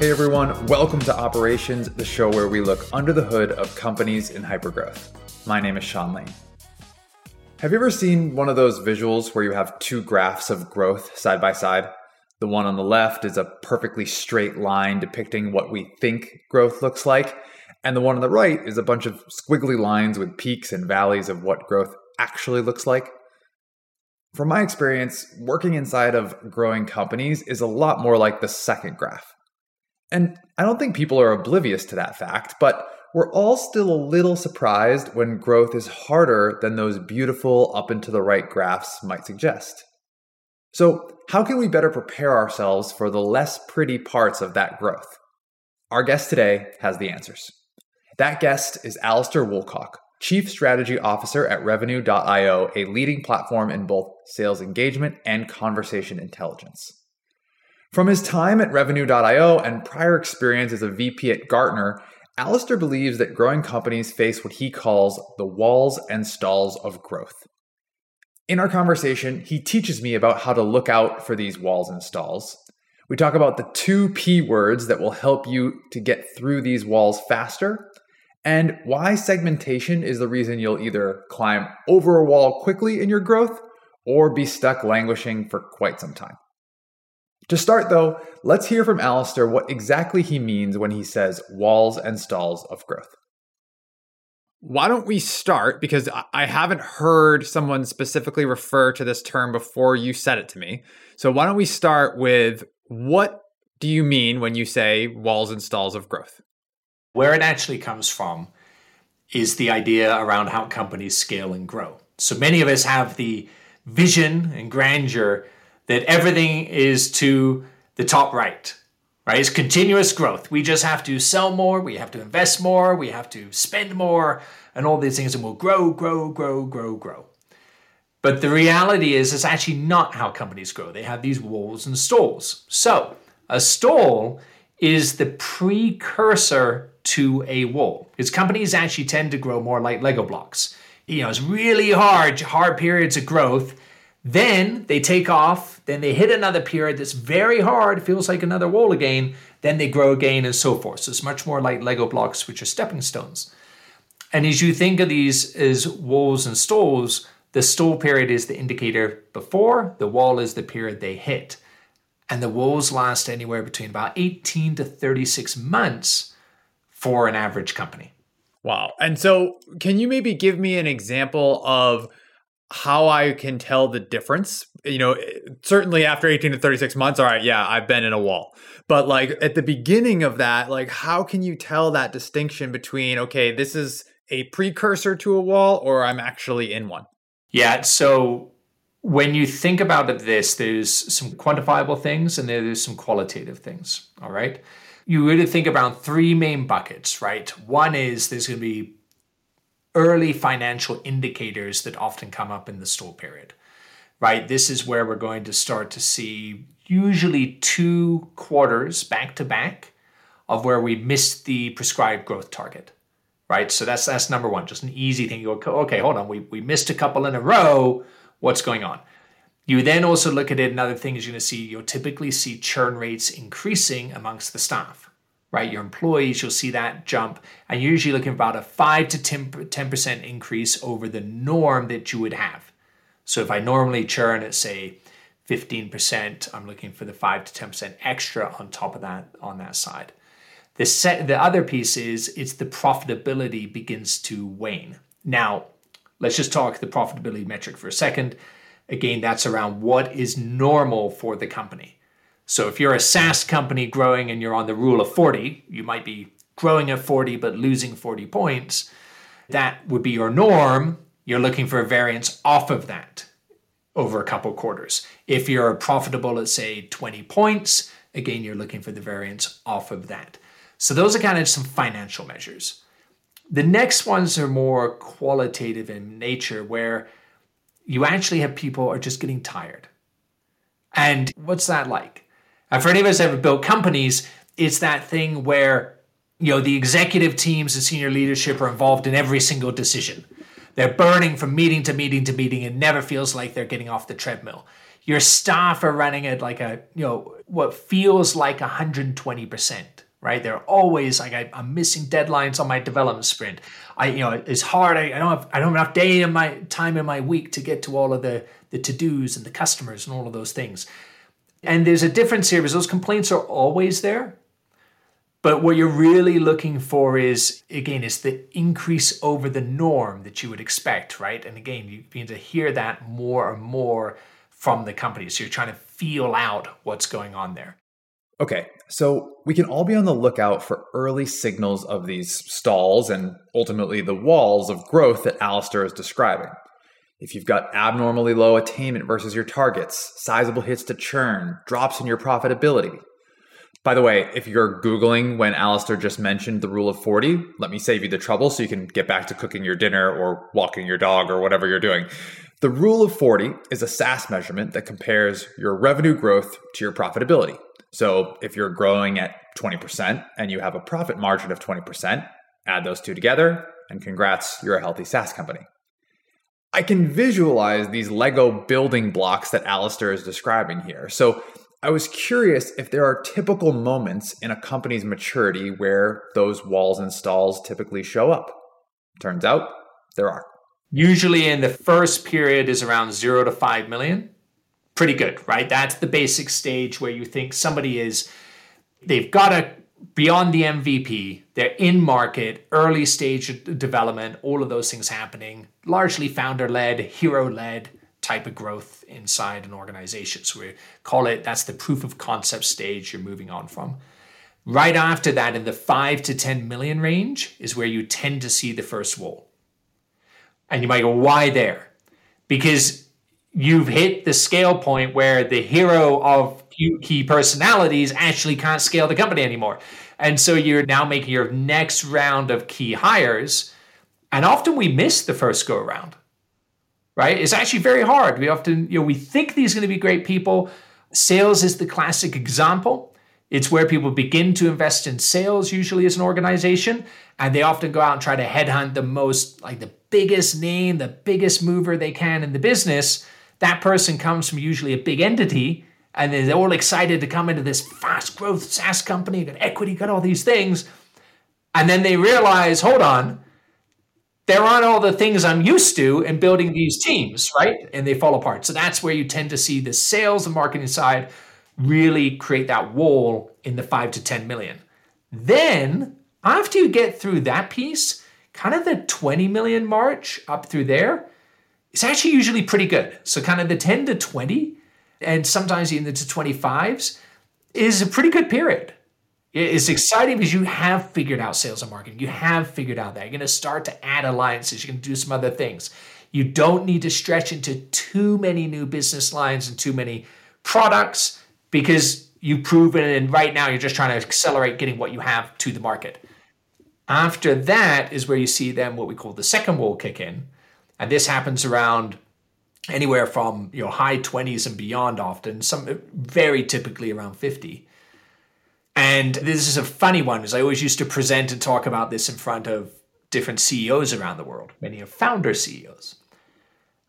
Hey everyone, welcome to Operations, the show where we look under the hood of companies in hypergrowth. My name is Sean Lane. Have you ever seen one of those visuals where you have two graphs of growth side by side? The one on the left is a perfectly straight line depicting what we think growth looks like, and the one on the right is a bunch of squiggly lines with peaks and valleys of what growth actually looks like. From my experience, working inside of growing companies is a lot more like the second graph. And I don't think people are oblivious to that fact, but we're all still a little surprised when growth is harder than those beautiful up and to the right graphs might suggest. So, how can we better prepare ourselves for the less pretty parts of that growth? Our guest today has the answers. That guest is Alastair Woolcock, Chief Strategy Officer at Revenue.io, a leading platform in both sales engagement and conversation intelligence. From his time at Revenue.io and prior experience as a VP at Gartner, Alastair believes that growing companies face what he calls the walls and stalls of growth. In our conversation, he teaches me about how to look out for these walls and stalls. We talk about the two P words that will help you to get through these walls faster, and why segmentation is the reason you'll either climb over a wall quickly in your growth or be stuck languishing for quite some time. To start, though, let's hear from Alastair what exactly he means when he says walls and stalls of growth. Why don't we start? Because I haven't heard someone specifically refer to this term before you said it to me. So why don't we start with what do you mean when you say walls and stalls of growth? Where it actually comes from is the idea around how companies scale and grow. So many of us have the vision and grandeur that everything is to the top right, right? It's continuous growth. We just have to sell more, we have to invest more, we have to spend more, and all these things, and we'll grow, grow, grow, grow, grow. But the reality is, it's actually not how companies grow. They have these walls and stalls. So, a stall is the precursor to a wall. Because companies actually tend to grow more like Lego blocks. You know, it's really hard, hard periods of growth then they take off, then they hit another period that's very hard, feels like another wall again, then they grow again and so forth. So it's much more like Lego blocks, which are stepping stones. And as you think of these as walls and stalls, the stall period is the indicator before, the wall is the period they hit. And the walls last anywhere between about 18 to 36 months for an average company. Wow. And so, can you maybe give me an example of how I can tell the difference. You know, certainly after 18 to 36 months, all right, yeah, I've been in a wall. But like at the beginning of that, like how can you tell that distinction between, okay, this is a precursor to a wall or I'm actually in one? Yeah. So when you think about this, there's some quantifiable things and there's some qualitative things. All right. You really think about three main buckets, right? One is there's going to be early financial indicators that often come up in the stall period, right? This is where we're going to start to see usually two quarters back to back of where we missed the prescribed growth target, right? So that's that's number one, just an easy thing. You go, okay, hold on, we, we missed a couple in a row. What's going on? You then also look at it, another thing is you're going to see, you'll typically see churn rates increasing amongst the staff right? Your employees, you'll see that jump. And you're usually looking about a 5 to 10, 10% increase over the norm that you would have. So if I normally churn at, say, 15%, I'm looking for the 5 to 10% extra on top of that on that side. The, set, the other piece is it's the profitability begins to wane. Now, let's just talk the profitability metric for a second. Again, that's around what is normal for the company. So if you're a SaaS company growing and you're on the rule of 40, you might be growing at 40 but losing 40 points. That would be your norm. You're looking for a variance off of that over a couple quarters. If you're profitable at say 20 points, again you're looking for the variance off of that. So those are kind of some financial measures. The next ones are more qualitative in nature where you actually have people are just getting tired. And what's that like? And for any of us that have built companies, it's that thing where you know the executive teams and senior leadership are involved in every single decision. They're burning from meeting to meeting to meeting and never feels like they're getting off the treadmill. your staff are running at like a, you know, what feels like 120%, right? They're always like, I, am missing deadlines on my development sprint. I, you know, it's hard. I, I don't have, I don't have enough day in my time in my week to get to all of the, the to-dos and the customers and all of those things. And there's a difference here because those complaints are always there. But what you're really looking for is, again, is the increase over the norm that you would expect, right? And again, you begin to hear that more and more from the company. So you're trying to feel out what's going on there. Okay, so we can all be on the lookout for early signals of these stalls and ultimately the walls of growth that Alastair is describing. If you've got abnormally low attainment versus your targets, sizable hits to churn, drops in your profitability. By the way, if you're Googling when Alastair just mentioned the rule of 40, let me save you the trouble so you can get back to cooking your dinner or walking your dog or whatever you're doing. The rule of 40 is a SaaS measurement that compares your revenue growth to your profitability. So if you're growing at 20% and you have a profit margin of 20%, add those two together and congrats, you're a healthy SaaS company. I can visualize these Lego building blocks that Alastair is describing here. So I was curious if there are typical moments in a company's maturity where those walls and stalls typically show up. Turns out there are. Usually in the first period is around zero to five million. Pretty good, right? That's the basic stage where you think somebody is, they've got a beyond the MVP, they're in market, early stage development, all of those things happening, largely founder led, hero led type of growth inside an organization. So we call it that's the proof of concept stage you're moving on from. Right after that, in the five to 10 million range, is where you tend to see the first wall. And you might go, why there? Because you've hit the scale point where the hero of key personalities actually can't scale the company anymore. And so you're now making your next round of key hires. And often we miss the first go around, right? It's actually very hard. We often, you know, we think these are going to be great people. Sales is the classic example. It's where people begin to invest in sales, usually as an organization, and they often go out and try to headhunt the most, like the biggest name, the biggest mover they can in the business. That person comes from usually a big entity, and they're all excited to come into this fast growth SaaS company, got equity, got all these things. And then they realize, hold on, there aren't all the things I'm used to in building these teams, right? And they fall apart. So that's where you tend to see the sales and marketing side really create that wall in the five to 10 million. Then, after you get through that piece, kind of the 20 million march up through there, it's actually usually pretty good. So, kind of the 10 to 20, and sometimes even the 25s, is a pretty good period. It's exciting because you have figured out sales and marketing. You have figured out that. You're going to start to add alliances. You're going to do some other things. You don't need to stretch into too many new business lines and too many products because you've proven and right now you're just trying to accelerate getting what you have to the market. After that is where you see then what we call the second wall kick in. And this happens around anywhere from you know high 20s and beyond often, some very typically around 50. And this is a funny one, as I always used to present and talk about this in front of different CEOs around the world, many of founder CEOs.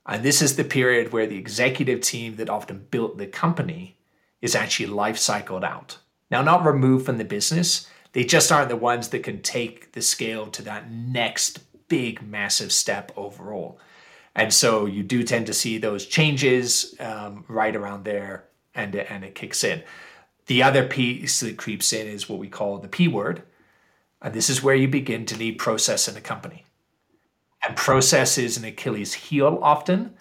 And this is the period where the executive team that often built the company is actually life cycled out. Now, not removed from the business, they just aren't the ones that can take the scale to that next big, massive step overall. And so you do tend to see those changes um, right around there, and, and it kicks in. The other piece that creeps in is what we call the P word. And this is where you begin to need process in a company. And process is an Achilles heel often,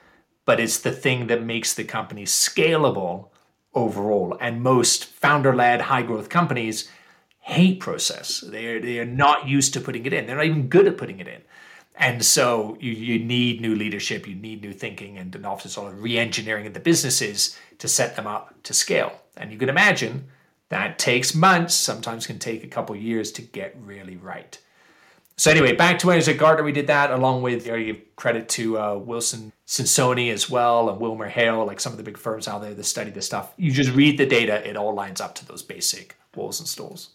but it's the thing that makes the company scalable overall. And most founder led high growth companies hate process. They're, they are not used to putting it in, they're not even good at putting it in. And so you, you need new leadership, you need new thinking, and an often sort of re engineering of the businesses to set them up to scale. And you can imagine that takes months, sometimes can take a couple years to get really right. So anyway, back to when I was at Gartner, we did that along with I give credit to uh, Wilson Sonsini as well and Wilmer Hale, like some of the big firms out there that study this stuff. You just read the data; it all lines up to those basic walls and stalls.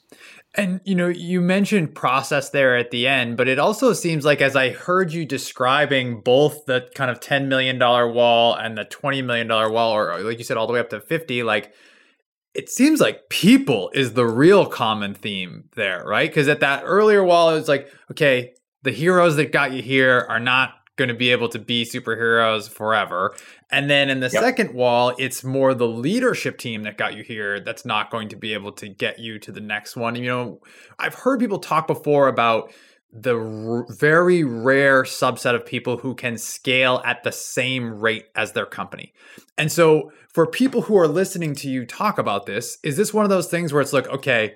And you know, you mentioned process there at the end, but it also seems like as I heard you describing both the kind of $10 million wall and the $20 million wall, or uh, like you said, all the way up to 50, like it seems like people is the real common theme there, right? Because at that earlier wall, it was like, okay, the heroes that got you here are not going to be able to be superheroes forever. And then in the yep. second wall, it's more the leadership team that got you here that's not going to be able to get you to the next one. You know, I've heard people talk before about the r- very rare subset of people who can scale at the same rate as their company. And so, for people who are listening to you talk about this, is this one of those things where it's like, okay,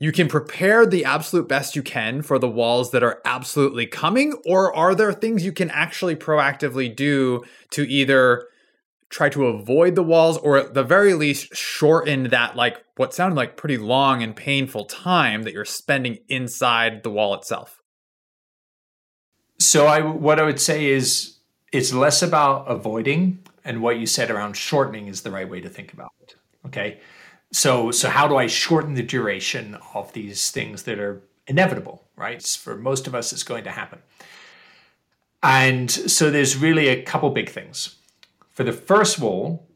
you can prepare the absolute best you can for the walls that are absolutely coming or are there things you can actually proactively do to either try to avoid the walls or at the very least shorten that like what sounded like pretty long and painful time that you're spending inside the wall itself? So i what i would say is it's less about avoiding and what you said around shortening is the right way to think about it okay so, so how do I shorten the duration of these things that are inevitable, right? For most of us, it's going to happen. And so there's really a couple big things. For the first wall,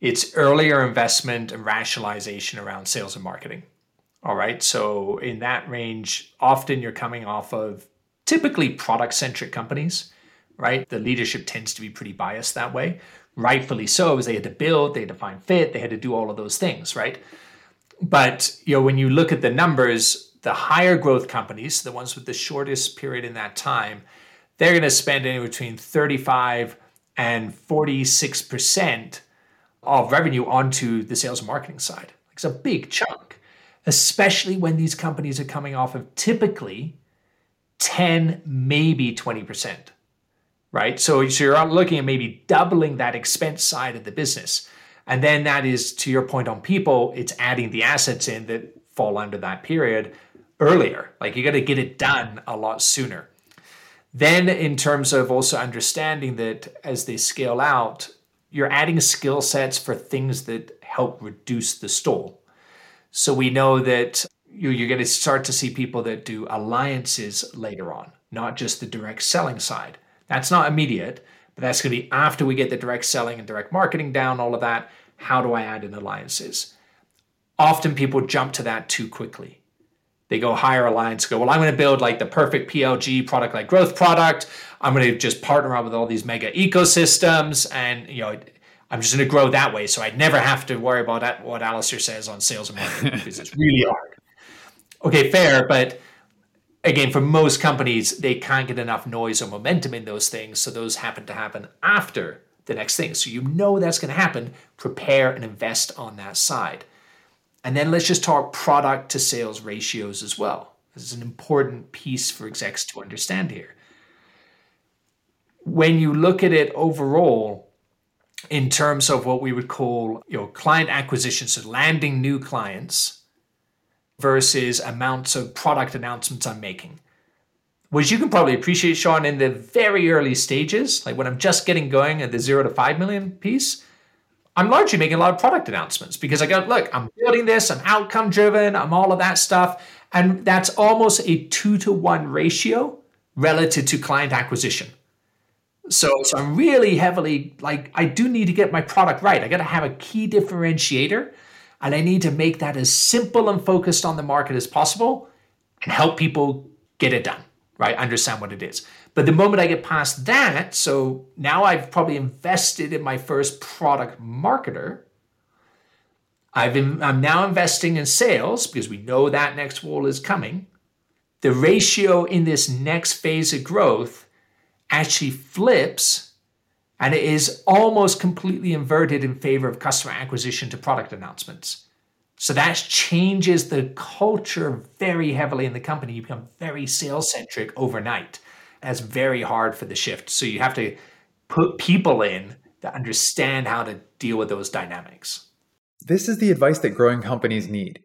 it's earlier investment and rationalization around sales and marketing. All right. So in that range, often you're coming off of typically product centric companies, right? The leadership tends to be pretty biased that way rightfully so, because they had to build, they had to find fit, they had to do all of those things, right? But you know, when you look at the numbers, the higher growth companies, the ones with the shortest period in that time, they're going to spend anywhere between 35 and 46 percent of revenue onto the sales and marketing side. It's a big chunk, especially when these companies are coming off of typically 10, maybe 20 percent right? So, so you're looking at maybe doubling that expense side of the business. And then that is, to your point on people, it's adding the assets in that fall under that period earlier. Like you got to get it done a lot sooner. Then, in terms of also understanding that as they scale out, you're adding skill sets for things that help reduce the stall. So we know that you're going to start to see people that do alliances later on, not just the direct selling side. That's not immediate, but that's going to be after we get the direct selling and direct marketing down, all of that. How do I add in alliances? Often people jump to that too quickly. They go hire alliance, go, well, I'm going to build like the perfect PLG product like growth product. I'm going to just partner up with all these mega ecosystems and, you know, I'm just going to grow that way. So I'd never have to worry about what Alastair says on sales and marketing because it's really hard. Okay, fair, but again, for most companies, they can't get enough noise or momentum in those things. So those happen to happen after the next thing. So you know that's going to happen. Prepare and invest on that side. And then let's just talk product to sales ratios as well. This is an important piece for execs to understand here. When you look at it overall, in terms of what we would call you know, client acquisition, so landing new clients, versus amounts of product announcements I'm making. Which you can probably appreciate, Sean, in the very early stages, like when I'm just getting going at the zero to five million piece, I'm largely making a lot of product announcements because I go, look, I'm building this, I'm outcome driven, I'm all of that stuff. And that's almost a two to one ratio relative to client acquisition. So, so I'm really heavily like, I do need to get my product right. I got to have a key differentiator and I need to make that as simple and focused on the market as possible and help people get it done, right? Understand what it is. But the moment I get past that, so now I've probably invested in my first product marketer. I've in, I'm now investing in sales because we know that next wall is coming. The ratio in this next phase of growth actually flips and it is almost completely inverted in favor of customer acquisition to product announcements. So that changes the culture very heavily in the company. You become very sales centric overnight. That's very hard for the shift. So you have to put people in that understand how to deal with those dynamics. This is the advice that growing companies need.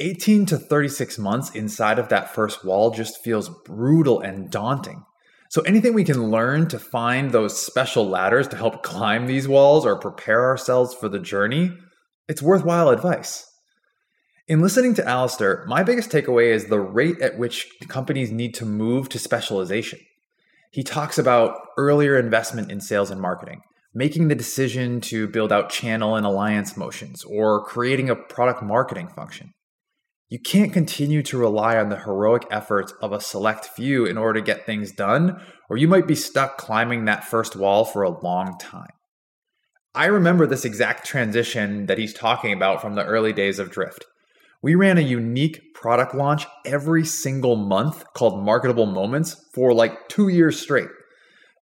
18 to 36 months inside of that first wall just feels brutal and daunting. So, anything we can learn to find those special ladders to help climb these walls or prepare ourselves for the journey, it's worthwhile advice. In listening to Alastair, my biggest takeaway is the rate at which companies need to move to specialization. He talks about earlier investment in sales and marketing, making the decision to build out channel and alliance motions, or creating a product marketing function. You can't continue to rely on the heroic efforts of a select few in order to get things done, or you might be stuck climbing that first wall for a long time. I remember this exact transition that he's talking about from the early days of Drift. We ran a unique product launch every single month called Marketable Moments for like two years straight.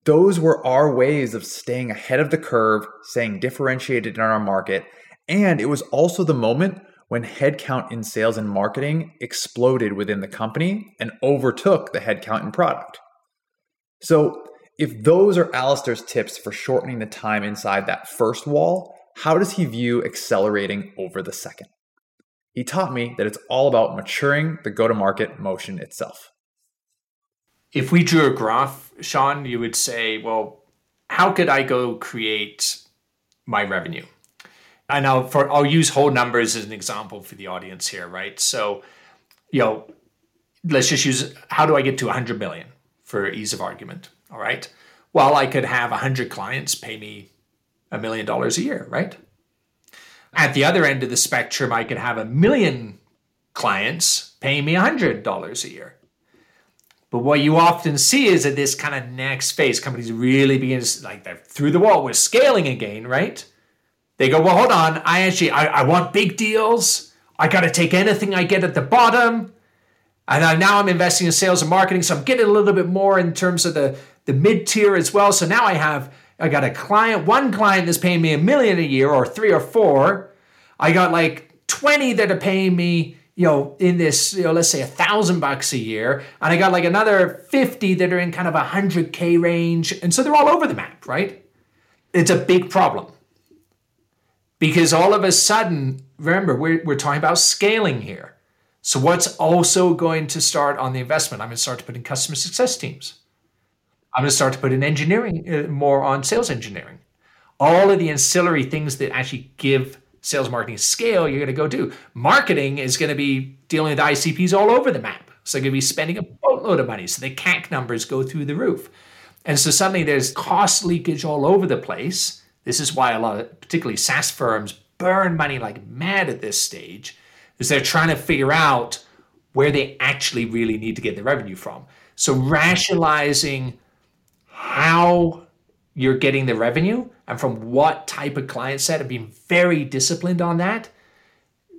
Those were our ways of staying ahead of the curve, staying differentiated in our market, and it was also the moment when headcount in sales and marketing exploded within the company and overtook the headcount in product. So, if those are Alastair's tips for shortening the time inside that first wall, how does he view accelerating over the second? He taught me that it's all about maturing the go to market motion itself. If we drew a graph, Sean, you would say, well, how could I go create my revenue? And I'll, for, I'll use whole numbers as an example for the audience here, right? So, you know, let's just use how do I get to 100 million for ease of argument? All right. Well, I could have 100 clients pay me a million dollars a year, right? At the other end of the spectrum, I could have a million clients paying me $100 a year. But what you often see is at this kind of next phase, companies really begin to, like they're through the wall, we're scaling again, right? They go, well, hold on, I actually, I, I want big deals. I got to take anything I get at the bottom. And now I'm investing in sales and marketing, so I'm getting a little bit more in terms of the, the mid tier as well. So now I have I got a client, one client that's paying me a million a year or three or four. I got like 20 that are paying me, you know, in this, you know, let's say a thousand bucks a year. And I got like another 50 that are in kind of a 100K range. And so they're all over the map, right? It's a big problem. Because all of a sudden, remember, we're, we're talking about scaling here. So, what's also going to start on the investment? I'm going to start to put in customer success teams. I'm going to start to put in engineering uh, more on sales engineering. All of the ancillary things that actually give sales marketing scale, you're going to go do. Marketing is going to be dealing with ICPs all over the map. So they're going to be spending a boatload of money. So the CAC numbers go through the roof. And so suddenly there's cost leakage all over the place. This is why a lot of, particularly SaaS firms, burn money like mad at this stage, is they're trying to figure out where they actually really need to get the revenue from. So rationalizing how you're getting the revenue and from what type of client set and being very disciplined on that,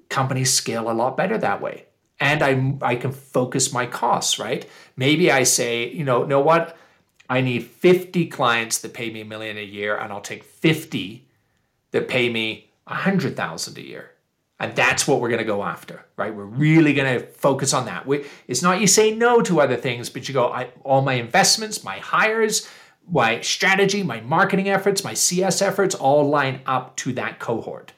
companies scale a lot better that way. And I, I can focus my costs, right? Maybe I say, you know, know what? I need 50 clients that pay me a million a year, and I'll take 50 that pay me a hundred thousand a year. And that's what we're going to go after, right? We're really going to focus on that. We, it's not you say no to other things, but you go, I, all my investments, my hires, my strategy, my marketing efforts, my CS efforts all line up to that cohort.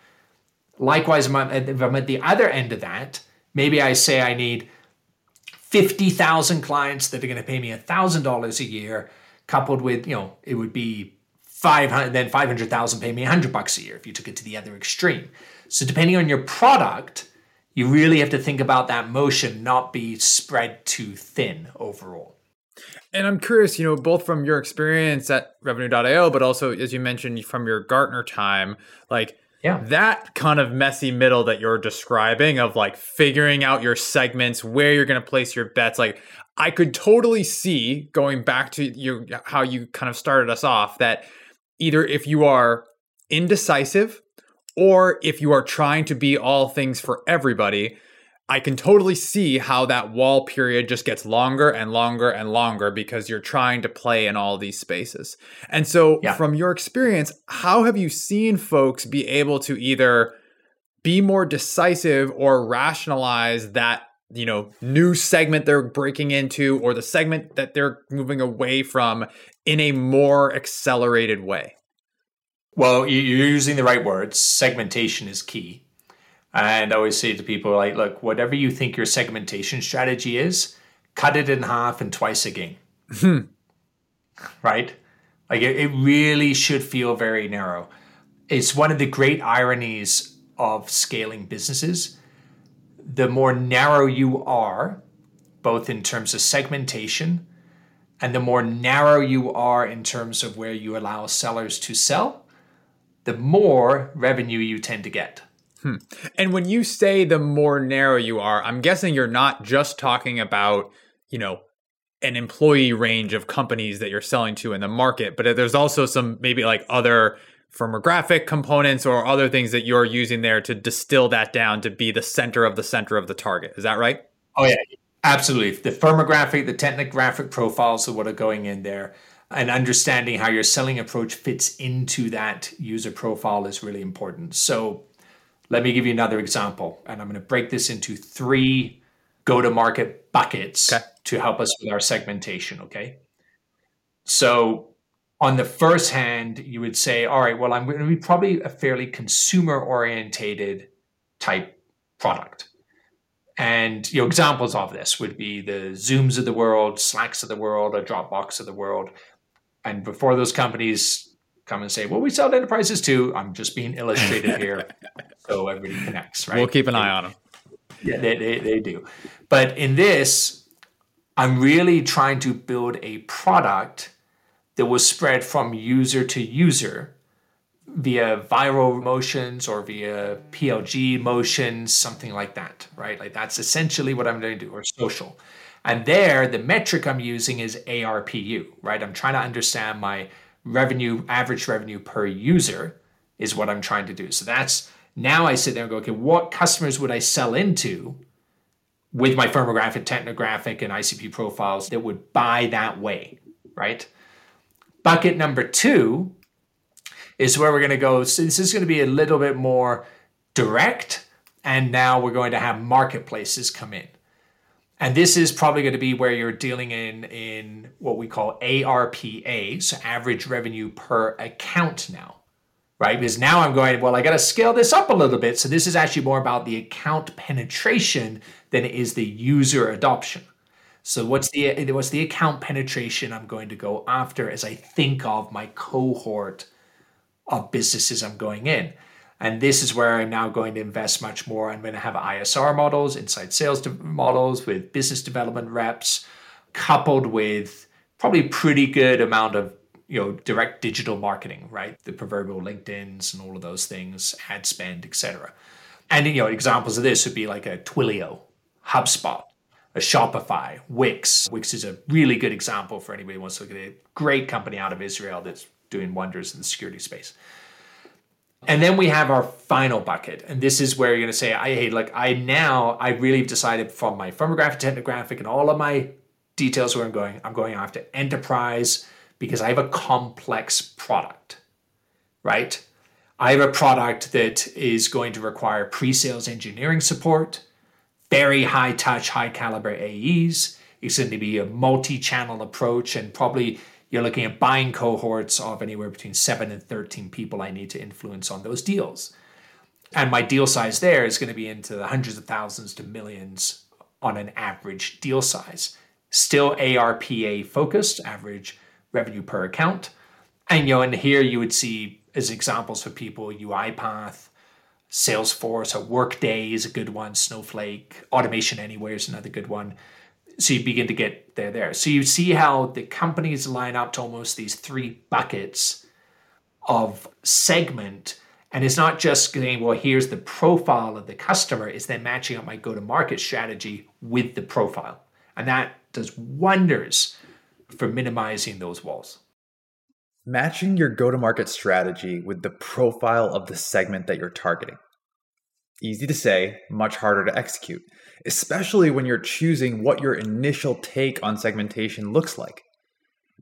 Likewise, if I'm at the other end of that, maybe I say I need 50,000 clients that are going to pay me $1,000 a year, coupled with, you know, it would be 500, then 500,000 pay me 100 bucks a year if you took it to the other extreme. So depending on your product, you really have to think about that motion not be spread too thin overall. And I'm curious, you know, both from your experience at revenue.io, but also as you mentioned from your Gartner time, like yeah. that kind of messy middle that you're describing of like figuring out your segments, where you're going to place your bets. Like I could totally see going back to you how you kind of started us off that either if you are indecisive or if you are trying to be all things for everybody, I can totally see how that wall period just gets longer and longer and longer because you're trying to play in all these spaces. And so, yeah. from your experience, how have you seen folks be able to either be more decisive or rationalize that you know new segment they're breaking into or the segment that they're moving away from in a more accelerated way well you're using the right words segmentation is key and I always say to people, like, look, whatever you think your segmentation strategy is, cut it in half and twice again. Hmm. right? Like, it, it really should feel very narrow. It's one of the great ironies of scaling businesses the more narrow you are, both in terms of segmentation and the more narrow you are in terms of where you allow sellers to sell, the more revenue you tend to get. Hmm. And when you say the more narrow you are, I'm guessing you're not just talking about, you know, an employee range of companies that you're selling to in the market, but there's also some maybe like other firmographic components or other things that you're using there to distill that down to be the center of the center of the target. Is that right? Oh yeah, absolutely. The firmographic, the technographic profiles of what are going in there and understanding how your selling approach fits into that user profile is really important. So let me give you another example and I'm going to break this into three go to market buckets okay. to help us with our segmentation, okay? So on the first hand, you would say, all right, well, I'm going to be probably a fairly consumer orientated type product. And you know, examples of this would be the Zooms of the world, Slacks of the world, a Dropbox of the world. And before those companies come and say, well, we sell enterprises too, I'm just being illustrated here so everybody connects, right? We'll keep an eye on them. Yeah, they, they, they do. But in this, I'm really trying to build a product that was spread from user to user via viral motions or via PLG motions, something like that, right? Like that's essentially what I'm going to do, or social. And there, the metric I'm using is ARPU, right? I'm trying to understand my revenue, average revenue per user is what I'm trying to do. So that's now I sit there and go, okay, what customers would I sell into with my firmographic, technographic, and ICP profiles that would buy that way, right? Bucket number two is where we're going to go. So this is going to be a little bit more direct. And now we're going to have marketplaces come in. And this is probably going to be where you're dealing in, in what we call ARPA, so average revenue per account now, right? Because now I'm going, well, I got to scale this up a little bit. So this is actually more about the account penetration than it is the user adoption. So what's the what's the account penetration I'm going to go after as I think of my cohort of businesses I'm going in? And this is where I'm now going to invest much more. I'm going to have ISR models, inside sales models with business development reps, coupled with probably pretty good amount of you know direct digital marketing, right? The proverbial LinkedIn's and all of those things, ad spend, etc. And you know examples of this would be like a Twilio, HubSpot, a Shopify, Wix. Wix is a really good example for anybody who wants to look at a great company out of Israel that's doing wonders in the security space. And then we have our final bucket. And this is where you're going to say, I hey, like I now, I really decided from my firmographic, technographic, and all of my details where I'm going, I'm going after enterprise because I have a complex product, right? I have a product that is going to require pre sales engineering support very high touch, high caliber AEs. It's going to be a multi channel approach, and probably you're looking at buying cohorts of anywhere between seven and 13 people I need to influence on those deals. And my deal size there is going to be into the hundreds of thousands to millions on an average deal size. Still ARPA focused, average revenue per account. And you know, and here you would see as examples for people UiPath, Salesforce, or Workday is a good one, Snowflake, Automation Anywhere is another good one. So you begin to get there there. So you see how the companies line up to almost these three buckets of segment. And it's not just saying, well, here's the profile of the customer, it's then matching up my go-to-market strategy with the profile. And that does wonders for minimizing those walls. Matching your go to market strategy with the profile of the segment that you're targeting. Easy to say, much harder to execute, especially when you're choosing what your initial take on segmentation looks like.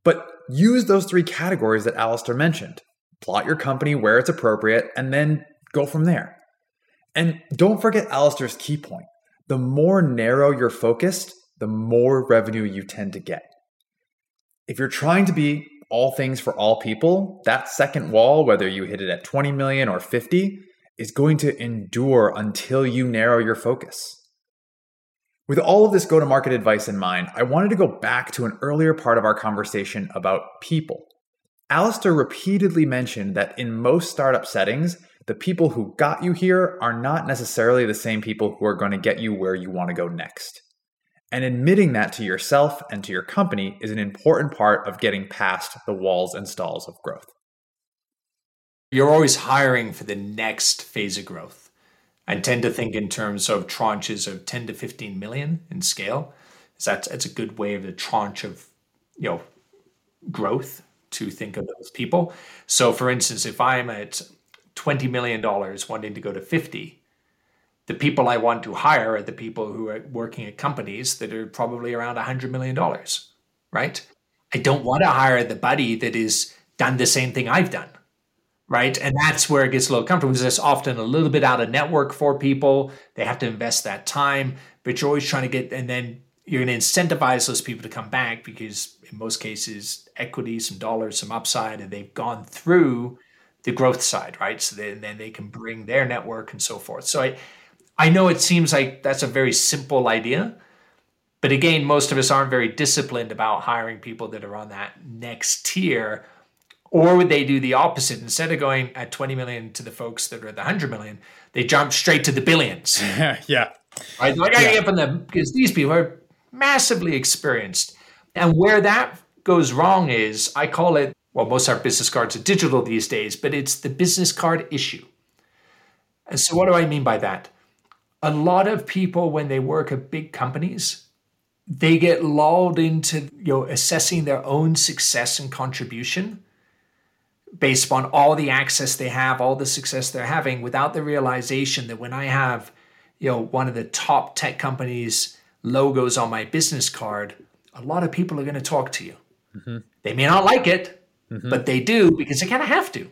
But use those three categories that Alastair mentioned. Plot your company where it's appropriate and then go from there. And don't forget Alastair's key point. The more narrow you're focused, the more revenue you tend to get. If you're trying to be all things for all people, that second wall, whether you hit it at 20 million or 50, is going to endure until you narrow your focus. With all of this go to market advice in mind, I wanted to go back to an earlier part of our conversation about people. Alastair repeatedly mentioned that in most startup settings, the people who got you here are not necessarily the same people who are going to get you where you want to go next. And admitting that to yourself and to your company is an important part of getting past the walls and stalls of growth. You're always hiring for the next phase of growth. I tend to think in terms of tranches of 10 to 15 million in scale. So that's, that's a good way of the tranche of you know growth to think of those people. So for instance, if I'm at $20 million wanting to go to 50, the people I want to hire are the people who are working at companies that are probably around $100 million, right? I don't want to hire the buddy that is done the same thing I've done, right? And that's where it gets a little comfortable because it's often a little bit out of network for people. They have to invest that time, but you're always trying to get, and then you're going to incentivize those people to come back because in most cases, equity, some dollars, some upside, and they've gone through the growth side, right? So then, then they can bring their network and so forth. So I, I know it seems like that's a very simple idea, but again, most of us aren't very disciplined about hiring people that are on that next tier. Or would they do the opposite? Instead of going at 20 million to the folks that are at the 100 million, they jump straight to the billions. yeah. Right? Like, I yeah. get from them because these people are massively experienced. And where that goes wrong is I call it, well, most of our business cards are digital these days, but it's the business card issue. And so, what do I mean by that? A lot of people, when they work at big companies, they get lulled into you know assessing their own success and contribution based upon all the access they have, all the success they're having, without the realization that when I have, you know, one of the top tech companies logos on my business card, a lot of people are going to talk to you. Mm-hmm. They may not like it, mm-hmm. but they do because they kind of have to.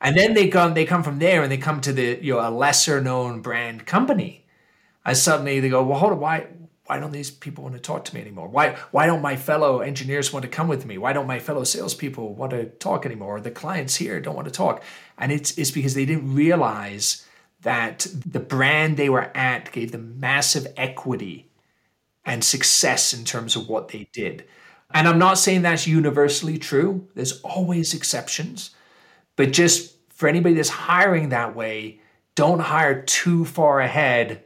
And then they come they come from there and they come to the you know a lesser known brand company. And suddenly they go, well, hold on, why why don't these people want to talk to me anymore? Why why don't my fellow engineers want to come with me? Why don't my fellow salespeople want to talk anymore? Or the clients here don't want to talk. And it's it's because they didn't realize that the brand they were at gave them massive equity and success in terms of what they did. And I'm not saying that's universally true, there's always exceptions. But just for anybody that's hiring that way, don't hire too far ahead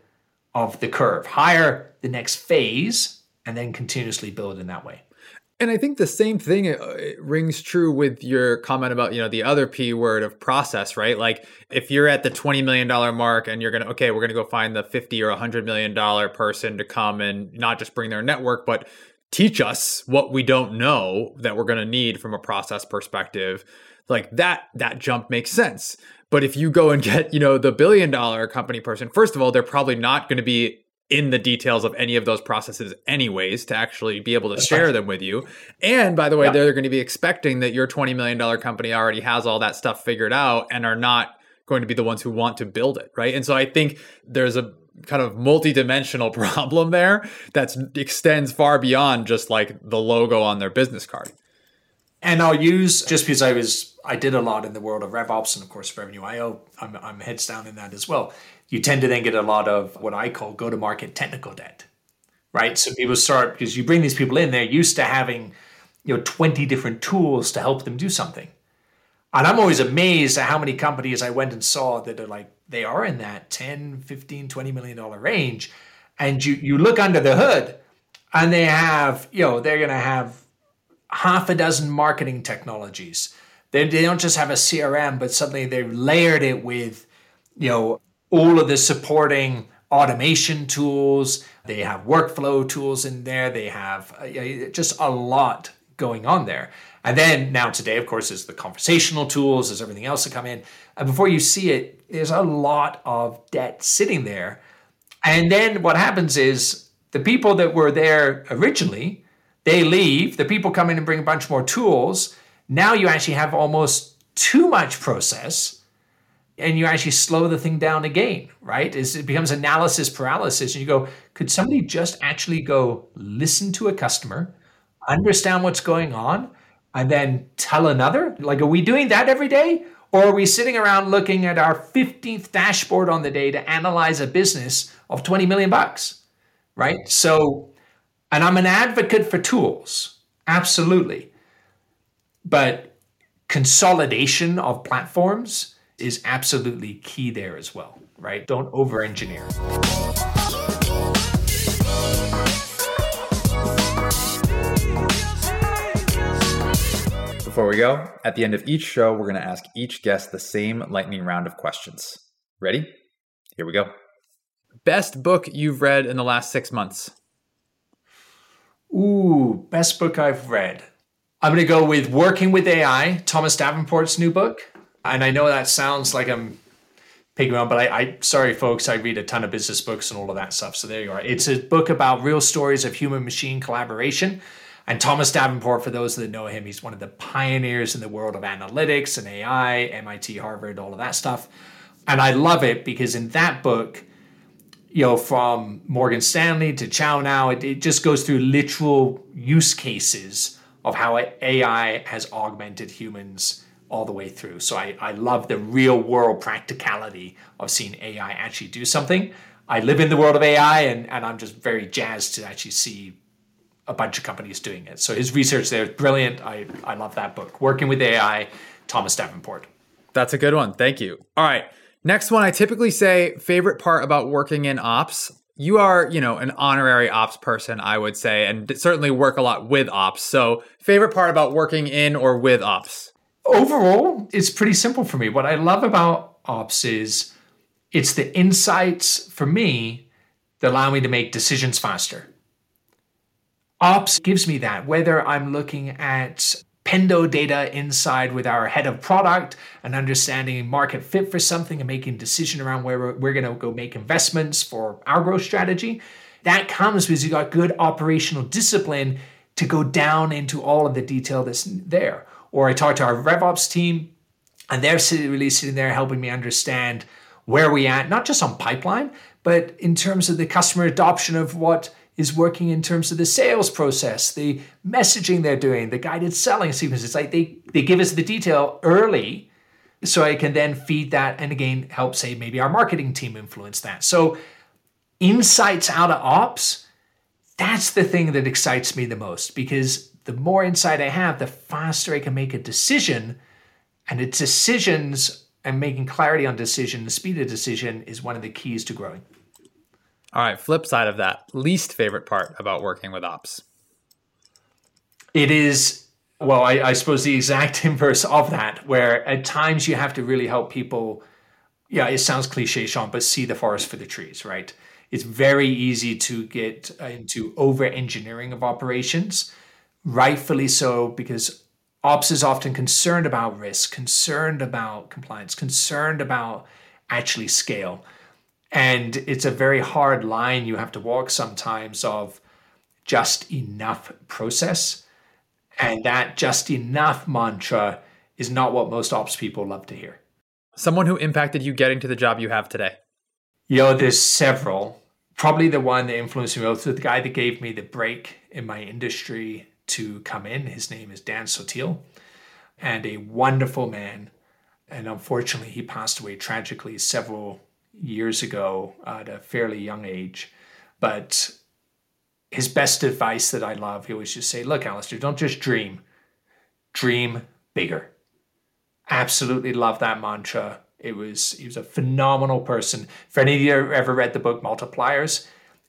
of the curve. Hire the next phase and then continuously build in that way. And I think the same thing uh, rings true with your comment about, you know, the other P word of process, right? Like if you're at the $20 million mark and you're going to, okay, we're going to go find the 50 or $100 million person to come and not just bring their network, but teach us what we don't know that we're going to need from a process perspective. Like that, that jump makes sense. But if you go and get, you know, the billion dollar company person, first of all, they're probably not going to be in the details of any of those processes anyways to actually be able to That's share right. them with you and by the way yeah. they're going to be expecting that your 20 million dollar company already has all that stuff figured out and are not going to be the ones who want to build it right and so i think there's a kind of multi-dimensional problem there that extends far beyond just like the logo on their business card and I'll use just because I was I did a lot in the world of RevOps and of course Revenue IO. I'm, I'm heads down in that as well you tend to then get a lot of what I call go to market technical debt, right? So people start because you bring these people in, they're used to having, you know, 20 different tools to help them do something. And I'm always amazed at how many companies I went and saw that are like, they are in that 10, 15, 20 million dollar range. And you, you look under the hood and they have, you know, they're going to have half a dozen marketing technologies. They, they don't just have a CRM, but suddenly they've layered it with, you know, all of the supporting automation tools. They have workflow tools in there. They have uh, just a lot going on there. And then now today, of course, is the conversational tools, there's everything else to come in. And before you see it, there's a lot of debt sitting there. And then what happens is the people that were there originally, they leave. The people come in and bring a bunch more tools. Now you actually have almost too much process and you actually slow the thing down again, right? It becomes analysis paralysis, and you go, could somebody just actually go listen to a customer, understand what's going on, and then tell another? Like, are we doing that every day? Or are we sitting around looking at our 15th dashboard on the day to analyze a business of 20 million bucks? Right? So, and I'm an advocate for tools, absolutely. But consolidation of platforms is absolutely key there as well, right? Don't over engineer. Before we go, at the end of each show, we're going to ask each guest the same lightning round of questions. Ready? Here we go. Best book you've read in the last six months? Ooh, best book I've read. I'm going to go with Working with AI, Thomas Davenport's new book. And I know that sounds like I'm picking on, but I, I, sorry, folks, I read a ton of business books and all of that stuff. So there you are. It's a book about real stories of human machine collaboration. And Thomas Davenport, for those that know him, he's one of the pioneers in the world of analytics and AI, MIT, Harvard, all of that stuff. And I love it because in that book, you know, from Morgan Stanley to ChowNow, it, it just goes through literal use cases of how AI has augmented humans all the way through. So I, I love the real world practicality of seeing AI actually do something. I live in the world of AI and, and I'm just very jazzed to actually see a bunch of companies doing it. So his research there is brilliant. I, I love that book. Working with AI, Thomas Davenport. That's a good one. Thank you. All right. Next one, I typically say favorite part about working in ops. You are, you know, an honorary ops person, I would say, and certainly work a lot with ops. So, favorite part about working in or with ops? Overall, it's pretty simple for me. What I love about ops is it's the insights for me that allow me to make decisions faster. Ops gives me that, whether I'm looking at Pendo data inside with our head of product and understanding market fit for something and making decision around where we're, we're going to go make investments for our growth strategy. That comes because you got good operational discipline to go down into all of the detail that's there. Or I talk to our RevOps team, and they're sitting, really sitting there helping me understand where we at, not just on pipeline, but in terms of the customer adoption of what is working in terms of the sales process, the messaging they're doing, the guided selling sequences. It's like they, they give us the detail early so I can then feed that and again help say maybe our marketing team influence that. So insights out of ops, that's the thing that excites me the most because the more insight I have, the faster I can make a decision. And the decisions and making clarity on decision, the speed of decision is one of the keys to growing. All right, flip side of that, least favorite part about working with ops. It is, well, I, I suppose the exact inverse of that, where at times you have to really help people. Yeah, it sounds cliche, Sean, but see the forest for the trees, right? It's very easy to get uh, into over engineering of operations, rightfully so, because ops is often concerned about risk, concerned about compliance, concerned about actually scale. And it's a very hard line you have to walk sometimes of just enough process. And that just enough mantra is not what most ops people love to hear. Someone who impacted you getting to the job you have today? Yo, know, there's several. Probably the one that influenced me most, the guy that gave me the break in my industry to come in. His name is Dan Sotil, and a wonderful man. And unfortunately, he passed away tragically several years ago at a fairly young age. But his best advice that I love, he always just say, look, Alastair, don't just dream, dream bigger. Absolutely love that mantra. It was he was a phenomenal person. For any of you ever read the book Multipliers,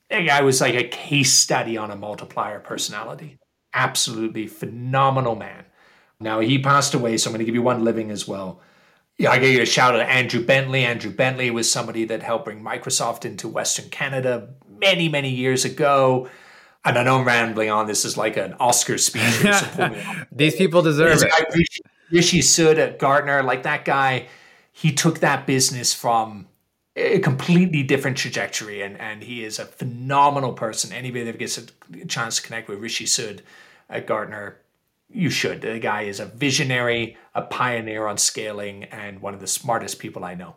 that guy was like a case study on a multiplier personality. Absolutely phenomenal man. Now he passed away, so I'm going to give you one living as well. Yeah, I gave you a shout out to Andrew Bentley. Andrew Bentley was somebody that helped bring Microsoft into Western Canada many, many years ago. And I know I'm rambling on. This is like an Oscar speech. These people deserve it. Guy, Rishi, Rishi Sood at Gartner, like that guy, he took that business from a completely different trajectory, and and he is a phenomenal person. Anybody that gets a chance to connect with Rishi Sood at uh, Gartner, you should. The guy is a visionary, a pioneer on scaling, and one of the smartest people I know.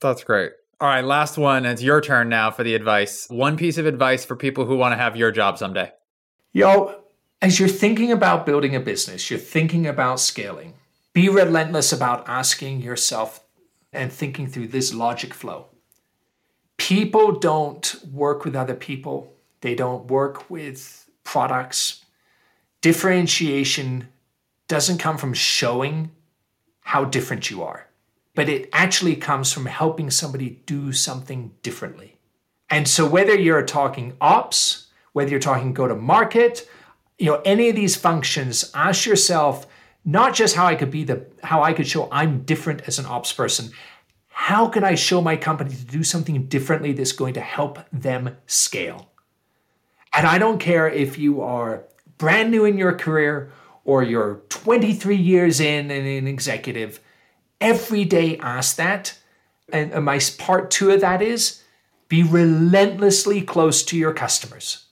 That's great. All right, last one. It's your turn now for the advice. One piece of advice for people who want to have your job someday. Yo, as you're thinking about building a business, you're thinking about scaling, be relentless about asking yourself and thinking through this logic flow. People don't work with other people, they don't work with products, differentiation doesn't come from showing how different you are. but it actually comes from helping somebody do something differently. And so whether you're talking ops, whether you're talking go to market, you know, any of these functions, ask yourself not just how I could be the how I could show I'm different as an ops person. How can I show my company to do something differently that's going to help them scale? And I don't care if you are brand new in your career or you're 23 years in and an executive, every day ask that. And my part two of that is be relentlessly close to your customers.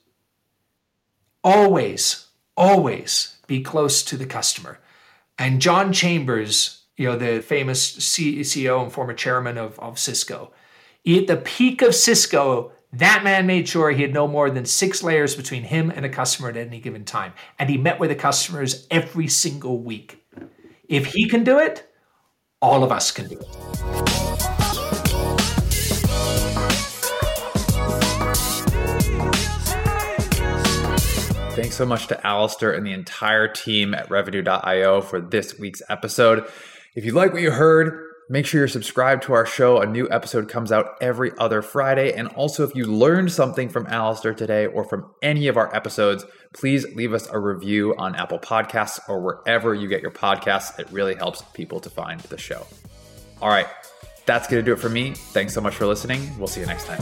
Always, always be close to the customer. And John Chambers, you know, the famous CEO and former chairman of, of Cisco, at the peak of Cisco, that man made sure he had no more than six layers between him and a customer at any given time. And he met with the customers every single week. If he can do it, all of us can do it. Thanks so much to Alastair and the entire team at Revenue.io for this week's episode. If you like what you heard, Make sure you're subscribed to our show. A new episode comes out every other Friday. And also, if you learned something from Alastair today or from any of our episodes, please leave us a review on Apple Podcasts or wherever you get your podcasts. It really helps people to find the show. All right, that's going to do it for me. Thanks so much for listening. We'll see you next time.